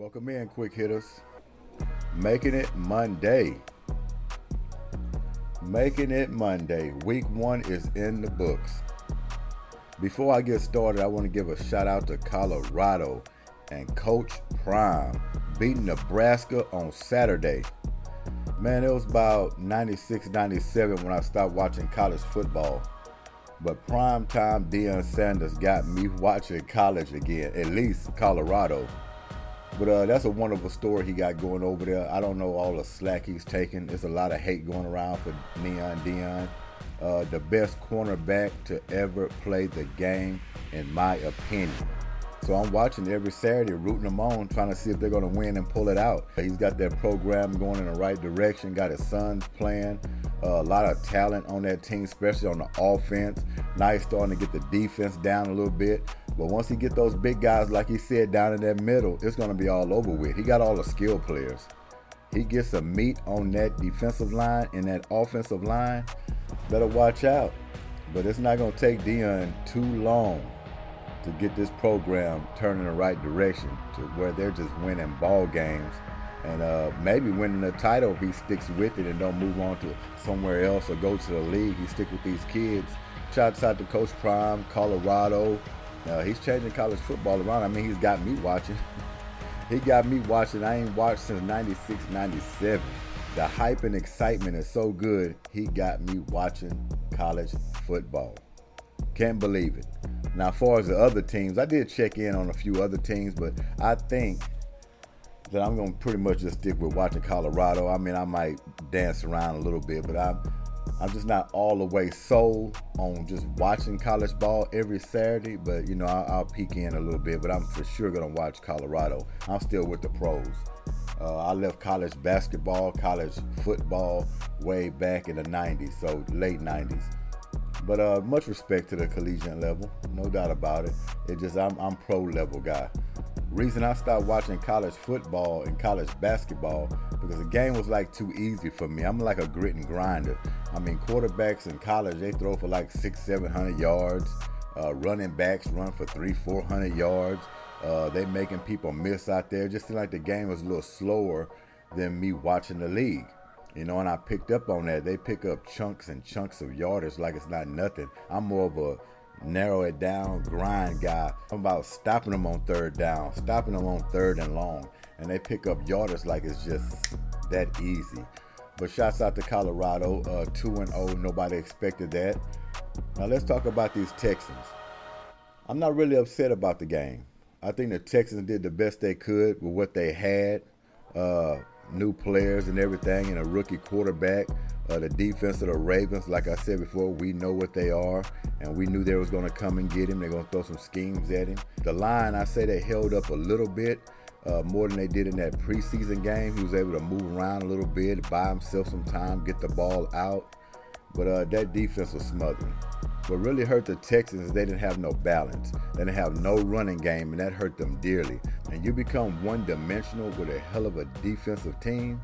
Welcome in, quick hitters. Making it Monday. Making it Monday. Week one is in the books. Before I get started, I want to give a shout out to Colorado and Coach Prime beating Nebraska on Saturday. Man, it was about 96 97 when I stopped watching college football. But prime time Deion Sanders got me watching college again, at least Colorado. But uh, that's a wonderful story he got going over there. I don't know all the slack he's taking. There's a lot of hate going around for Neon Deion. Uh, the best cornerback to ever play the game, in my opinion. So I'm watching every Saturday, rooting them on, trying to see if they're going to win and pull it out. He's got that program going in the right direction, got his sons playing. Uh, a lot of talent on that team, especially on the offense. Now he's starting to get the defense down a little bit. But once he get those big guys, like he said, down in that middle, it's going to be all over with. He got all the skill players. He gets some meat on that defensive line and that offensive line. Better watch out. But it's not going to take Deion too long to get this program turned in the right direction to where they're just winning ball games and uh, maybe winning the title if he sticks with it and don't move on to somewhere else or go to the league. He stick with these kids. Shouts out to Coach Prime, Colorado. Uh, he's changing college football around. I mean, he's got me watching. he got me watching. I ain't watched since 96, 97. The hype and excitement is so good, he got me watching college football. Can't believe it. Now, as far as the other teams, I did check in on a few other teams, but I think that I'm going to pretty much just stick with watching Colorado. I mean, I might dance around a little bit, but I'm I'm just not all the way sold on just watching college ball every Saturday. But you know, I'll, I'll peek in a little bit. But I'm for sure going to watch Colorado. I'm still with the pros. Uh, I left college basketball, college football way back in the 90s, so late 90s. But uh, much respect to the collegiate level, no doubt about it. It just I'm I'm pro level guy. Reason I stopped watching college football and college basketball because the game was like too easy for me. I'm like a grit and grinder. I mean, quarterbacks in college they throw for like six, seven hundred yards. Uh, running backs run for three, four hundred yards. Uh, they making people miss out there. Just seemed like the game was a little slower than me watching the league. You know, and I picked up on that. They pick up chunks and chunks of yardage like it's not nothing. I'm more of a narrow it down, grind guy. I'm about stopping them on third down, stopping them on third and long, and they pick up yardage like it's just that easy. But shouts out to Colorado, uh, two and zero. Oh, nobody expected that. Now let's talk about these Texans. I'm not really upset about the game. I think the Texans did the best they could with what they had. Uh, new players and everything, and a rookie quarterback. Uh, the defense of the Ravens, like I said before, we know what they are, and we knew they was going to come and get him. They're going to throw some schemes at him. The line, I say they held up a little bit. Uh, more than they did in that preseason game. He was able to move around a little bit, buy himself some time, get the ball out. But uh, that defense was smothering. What really hurt the Texans is they didn't have no balance. They didn't have no running game, and that hurt them dearly. And you become one dimensional with a hell of a defensive team,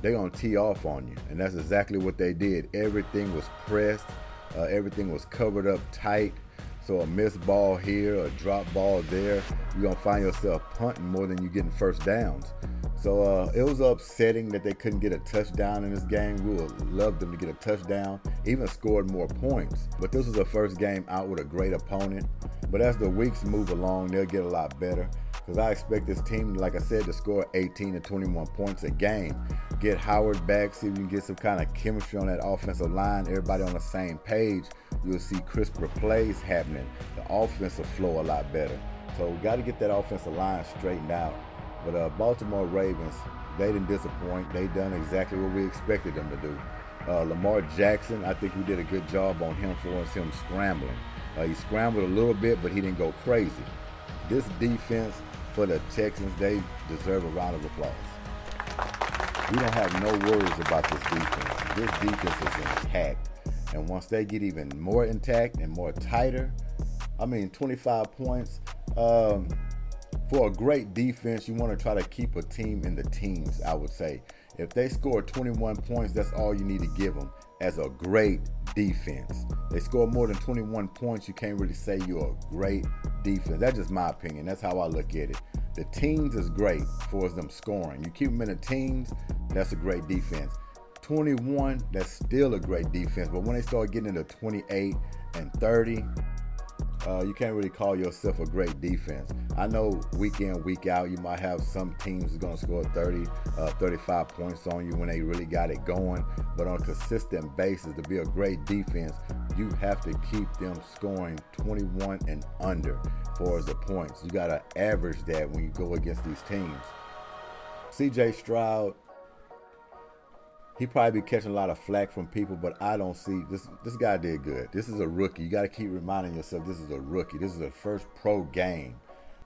they're going to tee off on you. And that's exactly what they did. Everything was pressed, uh, everything was covered up tight. So a missed ball here, a drop ball there, you're going to find yourself punting more than you're getting first downs. So uh, it was upsetting that they couldn't get a touchdown in this game. We would love them to get a touchdown, even scored more points. But this was the first game out with a great opponent. But as the weeks move along, they'll get a lot better. Because I expect this team, like I said, to score 18 to 21 points a game. Get Howard back, see if we can get some kind of chemistry on that offensive line. Everybody on the same page. You'll see crisper plays happening. The offensive flow a lot better. So we got to get that offensive line straightened out. But uh, Baltimore Ravens, they didn't disappoint. They done exactly what we expected them to do. Uh, Lamar Jackson, I think we did a good job on him for us, him scrambling. Uh, he scrambled a little bit, but he didn't go crazy. This defense for the Texans, they deserve a round of applause. We don't have no worries about this defense. This defense is intact. And once they get even more intact and more tighter, I mean, 25 points. Um, for a great defense, you want to try to keep a team in the teens, I would say. If they score 21 points, that's all you need to give them as a great defense. They score more than 21 points, you can't really say you're a great defense. That's just my opinion. That's how I look at it. The teens is great for them scoring. You keep them in the teens, that's a great defense. 21, that's still a great defense. But when they start getting into 28 and 30, uh, you can't really call yourself a great defense. I know week in, week out, you might have some teams going to score 30, uh, 35 points on you when they really got it going. But on a consistent basis, to be a great defense, you have to keep them scoring 21 and under for the points. You got to average that when you go against these teams. CJ Stroud, he probably be catching a lot of flack from people, but I don't see this. This guy did good. This is a rookie. You got to keep reminding yourself this is a rookie. This is a first pro game,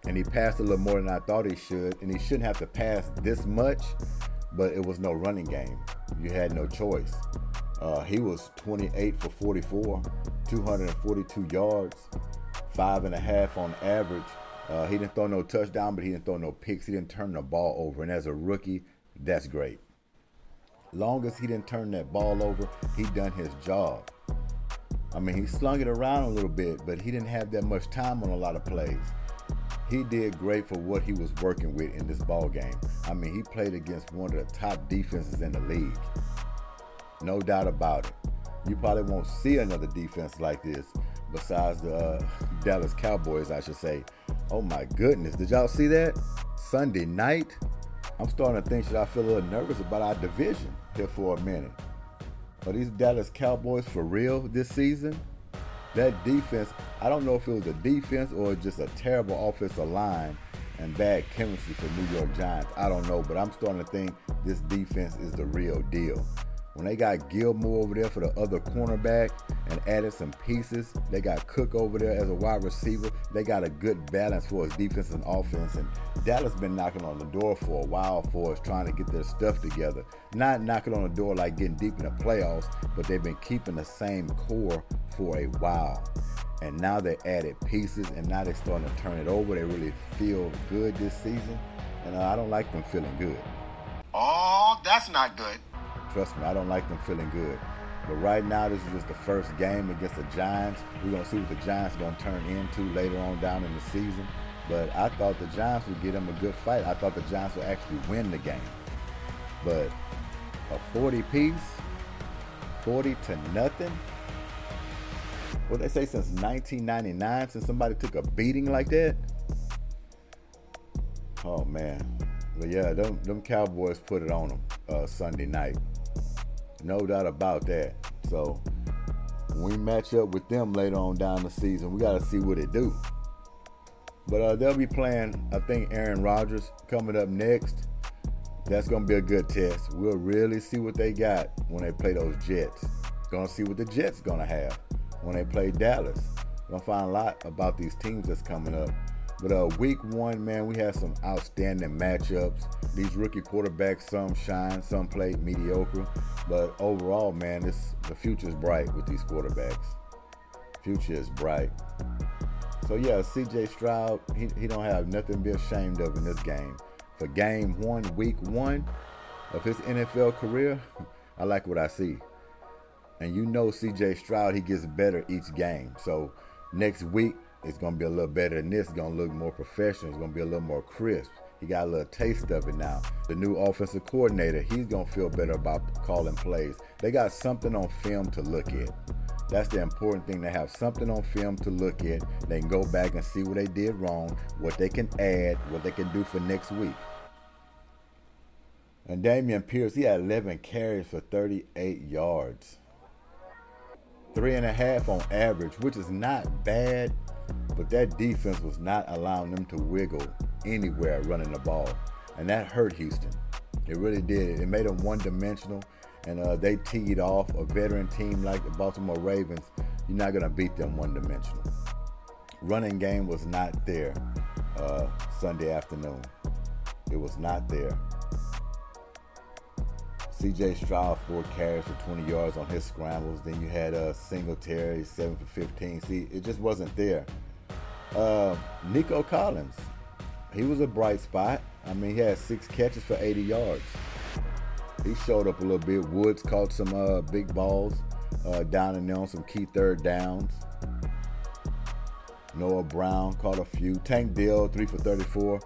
and he passed a little more than I thought he should. And he shouldn't have to pass this much, but it was no running game. You had no choice. Uh, he was 28 for 44, 242 yards, five and a half on average. Uh, he didn't throw no touchdown, but he didn't throw no picks. He didn't turn the ball over, and as a rookie, that's great. Long as he didn't turn that ball over, he done his job. I mean, he slung it around a little bit, but he didn't have that much time on a lot of plays. He did great for what he was working with in this ball game. I mean, he played against one of the top defenses in the league. No doubt about it. You probably won't see another defense like this besides the uh, Dallas Cowboys, I should say. Oh my goodness, did y'all see that? Sunday night? I'm starting to think should I feel a little nervous about our division here for a minute. Are these Dallas Cowboys for real this season? That defense, I don't know if it was a defense or just a terrible offensive line and bad chemistry for New York Giants. I don't know, but I'm starting to think this defense is the real deal. When they got Gilmore over there for the other cornerback and added some pieces, they got Cook over there as a wide receiver. They got a good balance for his defense and offense. And Dallas been knocking on the door for a while for us, trying to get their stuff together. Not knocking on the door like getting deep in the playoffs, but they've been keeping the same core for a while. And now they added pieces, and now they're starting to turn it over. They really feel good this season, and I don't like them feeling good. Oh, that's not good. Trust me, I don't like them feeling good. But right now, this is just the first game against the Giants. We're to see what the Giants to turn into later on down in the season. But I thought the Giants would give them a good fight. I thought the Giants would actually win the game. But a 40 piece, 40 to nothing. What they say since 1999, since somebody took a beating like that. Oh man, but yeah, them, them Cowboys put it on them uh, Sunday night. No doubt about that. So we match up with them later on down the season, we got to see what it do. But uh, they'll be playing, I think, Aaron Rodgers coming up next. That's going to be a good test. We'll really see what they got when they play those Jets. Going to see what the Jets going to have when they play Dallas. Going to find a lot about these teams that's coming up. But uh, week one, man, we had some outstanding matchups. These rookie quarterbacks, some shine, some play mediocre. But overall, man, this the future is bright with these quarterbacks. Future is bright. So yeah, CJ Stroud, he, he don't have nothing to be ashamed of in this game. For game one, week one of his NFL career, I like what I see. And you know CJ Stroud, he gets better each game. So next week, it's gonna be a little better than this. It's gonna look more professional. It's gonna be a little more crisp. He got a little taste of it now. The new offensive coordinator, he's gonna feel better about calling plays. They got something on film to look at. That's the important thing. They have something on film to look at. They can go back and see what they did wrong, what they can add, what they can do for next week. And Dameon Pierce, he had 11 carries for 38 yards. Three and a half on average, which is not bad but that defense was not allowing them to wiggle anywhere running the ball. And that hurt Houston. It really did. It made them one dimensional. And uh, they teed off a veteran team like the Baltimore Ravens. You're not going to beat them one dimensional. Running game was not there uh, Sunday afternoon. It was not there. CJ Stroud, four carries for 20 yards on his scrambles. Then you had uh, Singletary, 7 for 15. See, it just wasn't there. Uh, Nico Collins, he was a bright spot. I mean, he had six catches for 80 yards. He showed up a little bit. Woods caught some uh, big balls uh, down and on some key third downs. Noah Brown caught a few. Tank Dell, three for 34.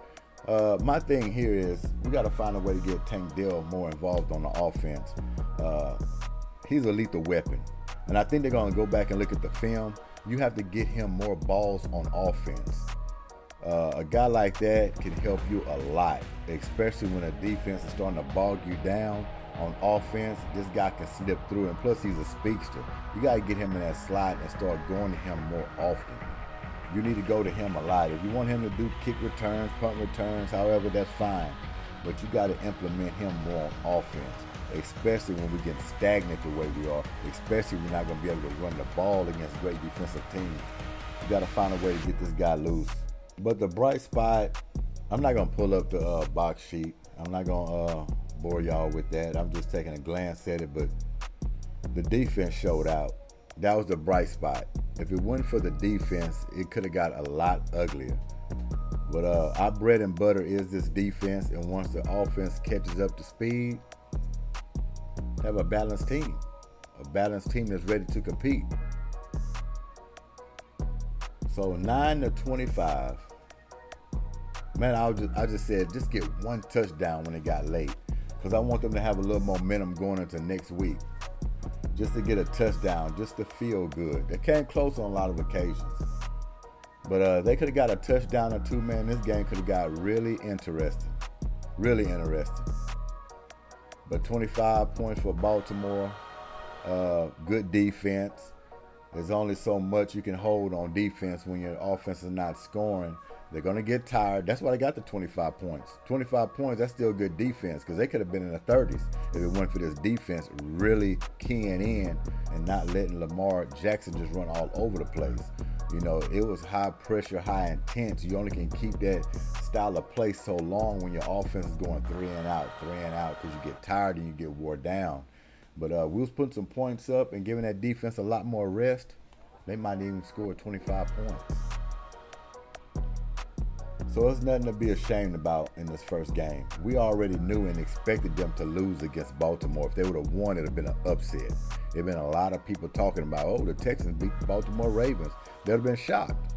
Uh, my thing here is we got to find a way to get Tank Dell more involved on the offense. Uh, he's a lethal weapon. And I think they're going to go back and look at the film. You have to get him more balls on offense. Uh, a guy like that can help you a lot, especially when a defense is starting to bog you down on offense. This guy can slip through, and plus he's a speedster. You got to get him in that slot and start going to him more often. You need to go to him a lot. If you want him to do kick returns, punt returns, however, that's fine. But you got to implement him more on offense especially when we get stagnant the way we are, especially we're not going to be able to run the ball against great defensive teams. You got to find a way to get this guy loose. But the bright spot, I'm not going to pull up the uh, box sheet. I'm not going to uh, bore y'all with that. I'm just taking a glance at it, but the defense showed out. That was the bright spot. If it wasn't for the defense, it could have got a lot uglier. But uh, our bread and butter is this defense, and once the offense catches up to speed, have a balanced team, a balanced team that's ready to compete. So nine to twenty-five. Man, I just I just said just get one touchdown when it got late, because I want them to have a little momentum going into next week. Just to get a touchdown, just to feel good. They came close on a lot of occasions. But uh, they could have got a touchdown or two, man. This game could have got really interesting. Really interesting. But 25 points for Baltimore. Uh, good defense. There's only so much you can hold on defense when your offense is not scoring. They're going to get tired. That's why they got the 25 points. 25 points, that's still good defense because they could have been in the 30s if it weren't for this defense really keying in and not letting Lamar Jackson just run all over the place. You know, it was high pressure, high intense. You only can keep that style of play so long when your offense is going three and out, three and out, because you get tired and you get wore down. But uh, we was putting some points up and giving that defense a lot more rest. They might even score 25 points. So it's nothing to be ashamed about in this first game. We already knew and expected them to lose against Baltimore. If they would have won, it would have been an upset. There been a lot of people talking about, oh, the Texans beat the Baltimore Ravens. They'd have been shocked.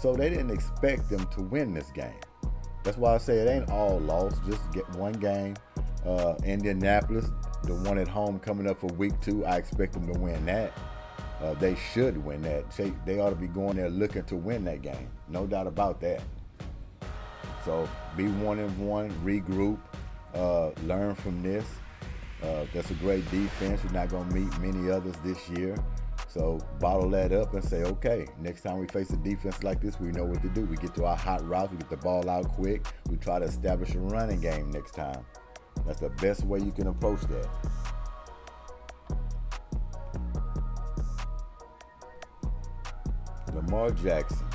So they didn't expect them to win this game. That's why I say it ain't all lost. Just get one game. Uh, Indianapolis, the one at home coming up for week two, I expect them to win that. Uh, they should win that. They, they ought to be going there looking to win that game. No doubt about that. So be one and one, regroup, uh, learn from this. Uh, that's a great defense. You're not going to meet many others this year. So bottle that up and say, okay, next time we face a defense like this, we know what to do. We get to our hot routes, we get the ball out quick, we try to establish a running game next time. That's the best way you can approach that. Lamar Jackson.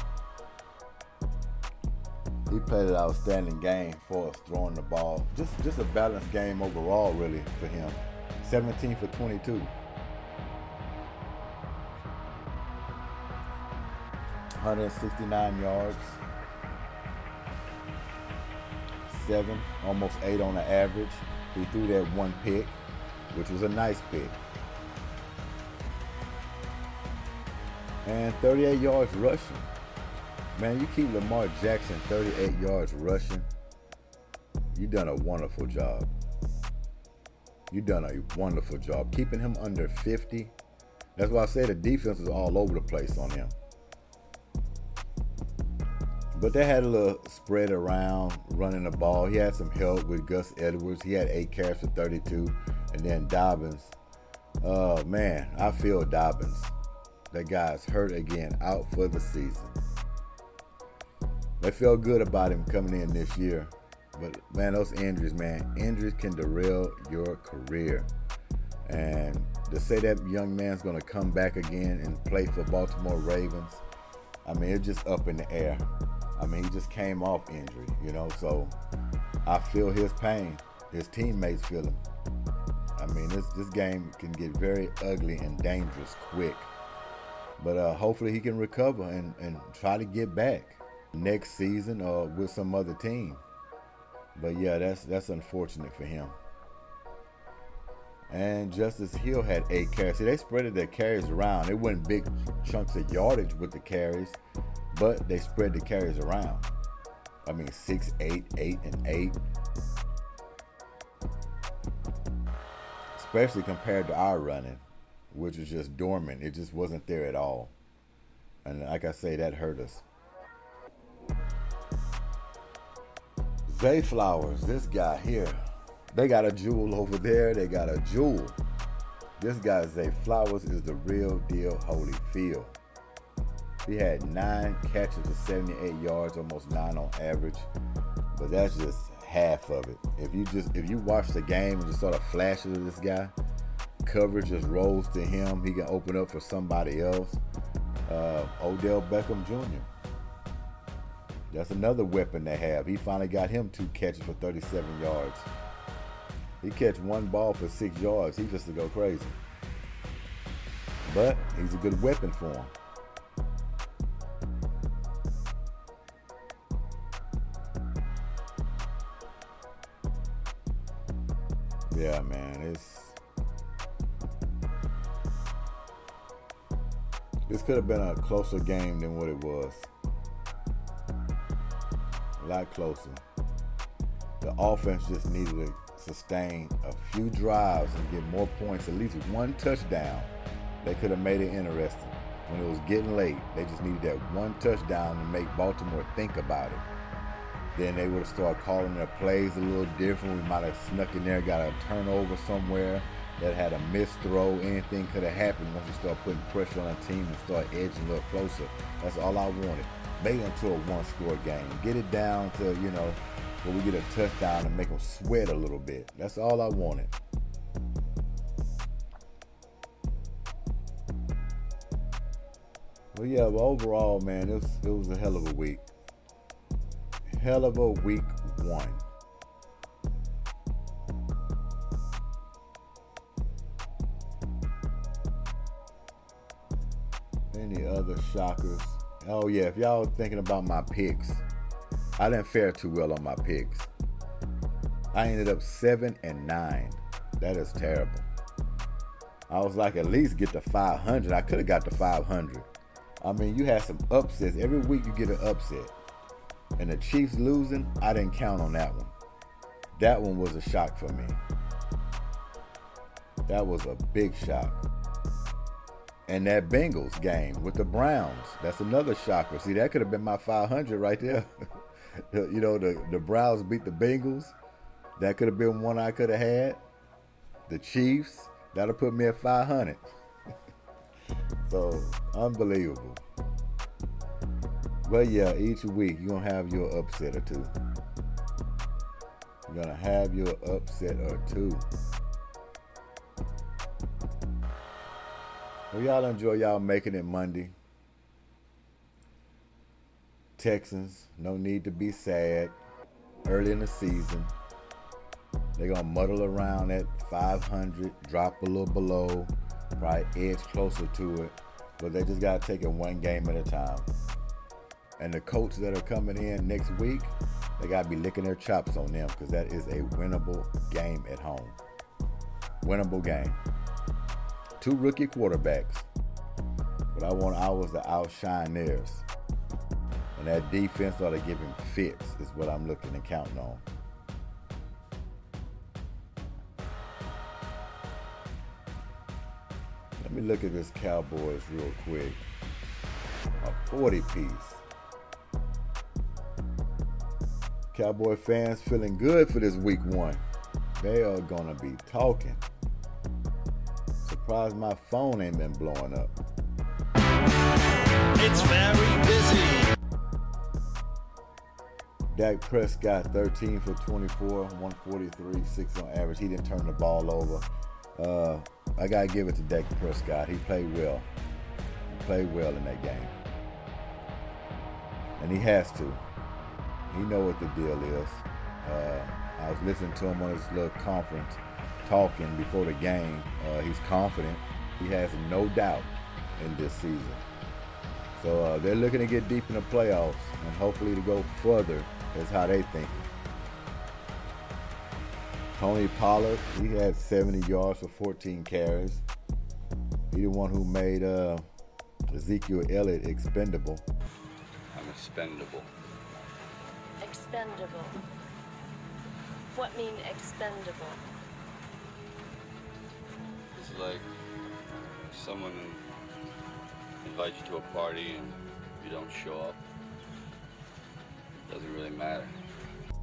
He played an outstanding game for us throwing the ball. Just just a balanced game overall, really, for him. 17 for 22. 169 yards, seven, almost eight on the average. He threw that one pick, which was a nice pick. And 38 yards rushing. Man, you keep Lamar Jackson 38 yards rushing. You done a wonderful job. You done a wonderful job keeping him under 50. That's why I say the defense is all over the place on him. But they had a little spread around running the ball. He had some help with Gus Edwards. He had eight carries for 32. And then Dobbins. Oh, man, I feel Dobbins. That guy's hurt again, out for the season. They felt good about him coming in this year. But, man, those injuries, man, injuries can derail your career. And to say that young man's going to come back again and play for Baltimore Ravens, I mean, it's just up in the air. I mean, he just came off injury, you know, so I feel his pain. His teammates feel him. I mean, this this game can get very ugly and dangerous quick. But uh, hopefully he can recover and, and try to get back next season or with some other team. But yeah, that's that's unfortunate for him. And Justice Hill had eight carries. See, they spread their carries around. It wasn't big chunks of yardage with the carries but they spread the carries around. I mean, six, eight, eight, and eight. Especially compared to our running, which was just dormant. It just wasn't there at all. And like I say, that hurt us. Zay Flowers, this guy here. They got a jewel over there. They got a jewel. This guy, Zay Flowers, is the real deal Holyfield. He had nine catches for 78 yards, almost nine on average. But that's just half of it. If you just if you watch the game and just saw the flashes of this guy, coverage just rolls to him. He can open up for somebody else. Uh, Odell Beckham Jr. That's another weapon they have. He finally got him two catches for 37 yards. He catch one ball for six yards. He just to go crazy. But he's a good weapon for him. Yeah, man, it's this could have been a closer game than what it was a lot closer. The offense just needed to sustain a few drives and get more points, at least one touchdown. They could have made it interesting. When it was getting late, they just needed that one touchdown to make Baltimore think about it. Then they would have started calling their plays a little different. We might have snuck in there, got a turnover somewhere that had a missed throw. Anything could have happened once you start putting pressure on a team and start edging a little closer. That's all I wanted it into a one-score game. Get it down to you know where we get a touchdown and make them sweat a little bit. That's all I wanted. But yeah, but overall, man, it was, it was a hell of a week. Hell of a week one. Any other shockers? Oh yeah, if y'all thinking about my picks, I didn't fare too well on my picks. I ended up seven and nine. That is terrible. I was like, at least get to 500. I could have got to 500. I mean, you had some upsets. Every week you get an upset. And the Chiefs losing, I didn't count on that one. That one was a shock for me. That was a big shock. And that Bengals game with the Browns, that's another shocker. See, that could have been my 500 right there. you know, the, the Browns beat the Bengals. That could have been one I could have had. The Chiefs, that'll put me at 500. so, unbelievable. But yeah, each week you're going to have your upset or two. You're going to have your upset or two. Well, y'all enjoy y'all making it Monday. Texans, no need to be sad. Early in the season, they're gonna muddle around at 500, drop a little below, probably edge closer to it, but they just gotta take it one game at a time. And the coaches that are coming in next week, they gotta be licking their chops on them because that is a winnable game at home. Winnable game two rookie quarterbacks, but I want ours to outshine theirs. And that defense ought to give him fits, is what I'm looking and counting on. Let me look at this Cowboys real quick. A 40 piece. Cowboy fans feeling good for this week one. They are going to be talking surprised my phone ain't been blowing up. It's very busy. Dak Prescott, 13 for 24, 143, 6 on average. He didn't turn the ball over. Uh, I got to give it to Dak Prescott. He played well. He played well in that game. And he has to. He know what the deal is. Uh, I was listening to him on his little conference talking before the game. Uh, he's confident. He has no doubt in this season. So uh, they're looking to get deep in the playoffs and hopefully to go further. Is how they think. Tony Pollard, he had 70 yards for 14 carries. He the one who made uh, Ezekiel Elliott expendable. I'm expendable. expendable. What mean expendable? Like someone invites you to a party and you don't show up. It Doesn't really matter.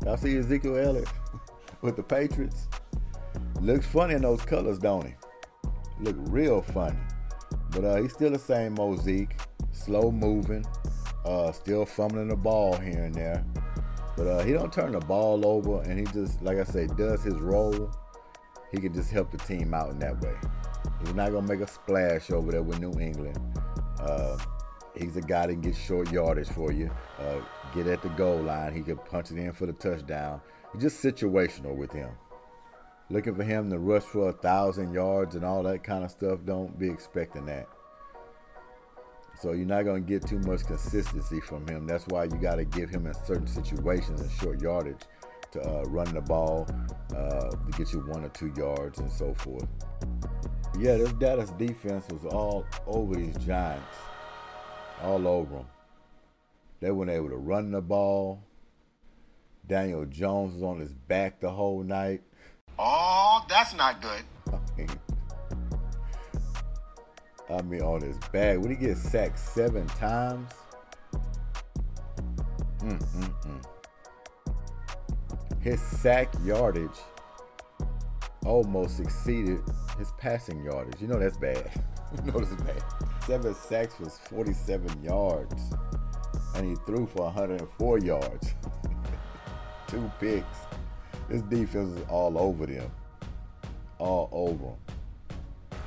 Y'all see Ezekiel Elliott with the Patriots? Looks funny in those colors, don't he? Look real funny. But uh, he's still the same Zeke, slow moving, uh, still fumbling the ball here and there. But uh, he don't turn the ball over, and he just, like I say, does his role. He can just help the team out in that way. He's not gonna make a splash over there with New England. Uh, he's a guy that can get short yardage for you. Uh, get at the goal line. He can punch it in for the touchdown. He's just situational with him. Looking for him to rush for a thousand yards and all that kind of stuff. Don't be expecting that. So you're not going to get too much consistency from him. That's why you got to give him in certain situations and short yardage to uh, run the ball uh, to get you one or two yards and so forth. Yeah, this Dallas defense was all over these Giants, all over them. They weren't able to run the ball. Daniel Jones was on his back the whole night. Oh, that's not good. I mean, on his back. When he get sacked seven times? Mm-mm-mm. His sack yardage almost exceeded his passing yardage. You know that's bad. you know that's bad. Seven sacks was 47 yards. And he threw for 104 yards. Two picks. This defense is all over them. All over them.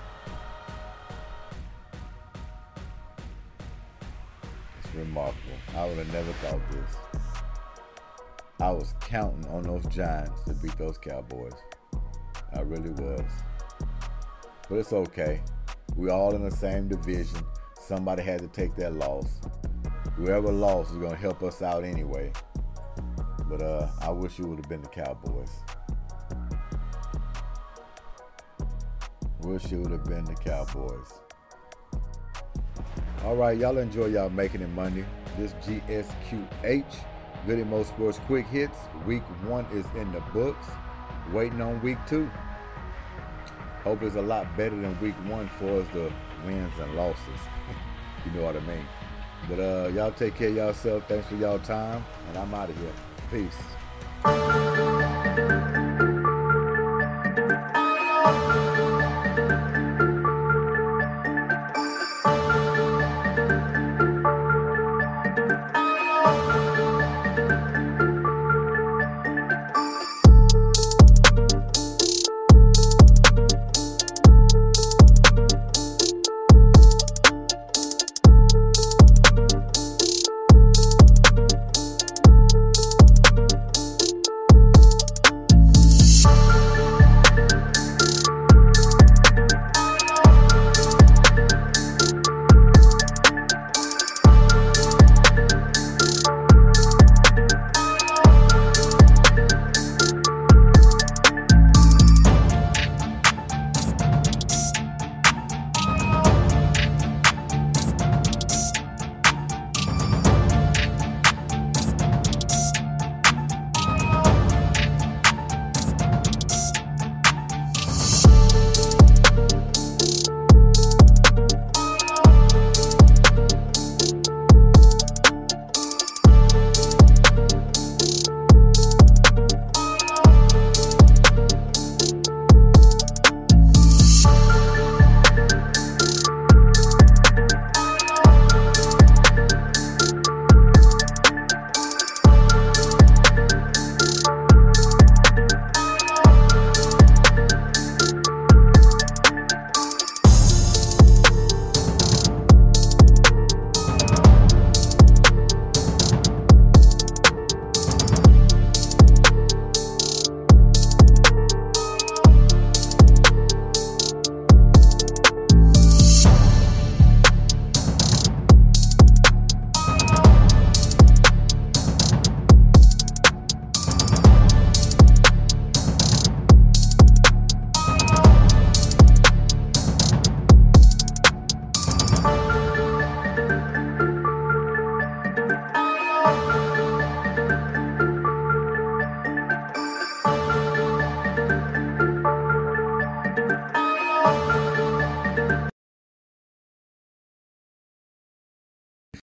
It's remarkable. I would have never thought this. I was counting on those Giants to beat those Cowboys. I really was. But it's okay. We're all in the same division. Somebody had to take that loss. Whoever lost is going to help us out anyway. But uh, I wish it would have been the Cowboys. Wish it would have been the Cowboys. All right, y'all enjoy y'all making it Monday. This GSQH, Goodymo Sports Quick Hits. Week one is in the books. Waiting on week two. Hope it's a lot better than week one for us the wins and losses. you know what I mean. But uh, y'all take care of yourself. Thanks for y'all time, and I'm out of here. Peace.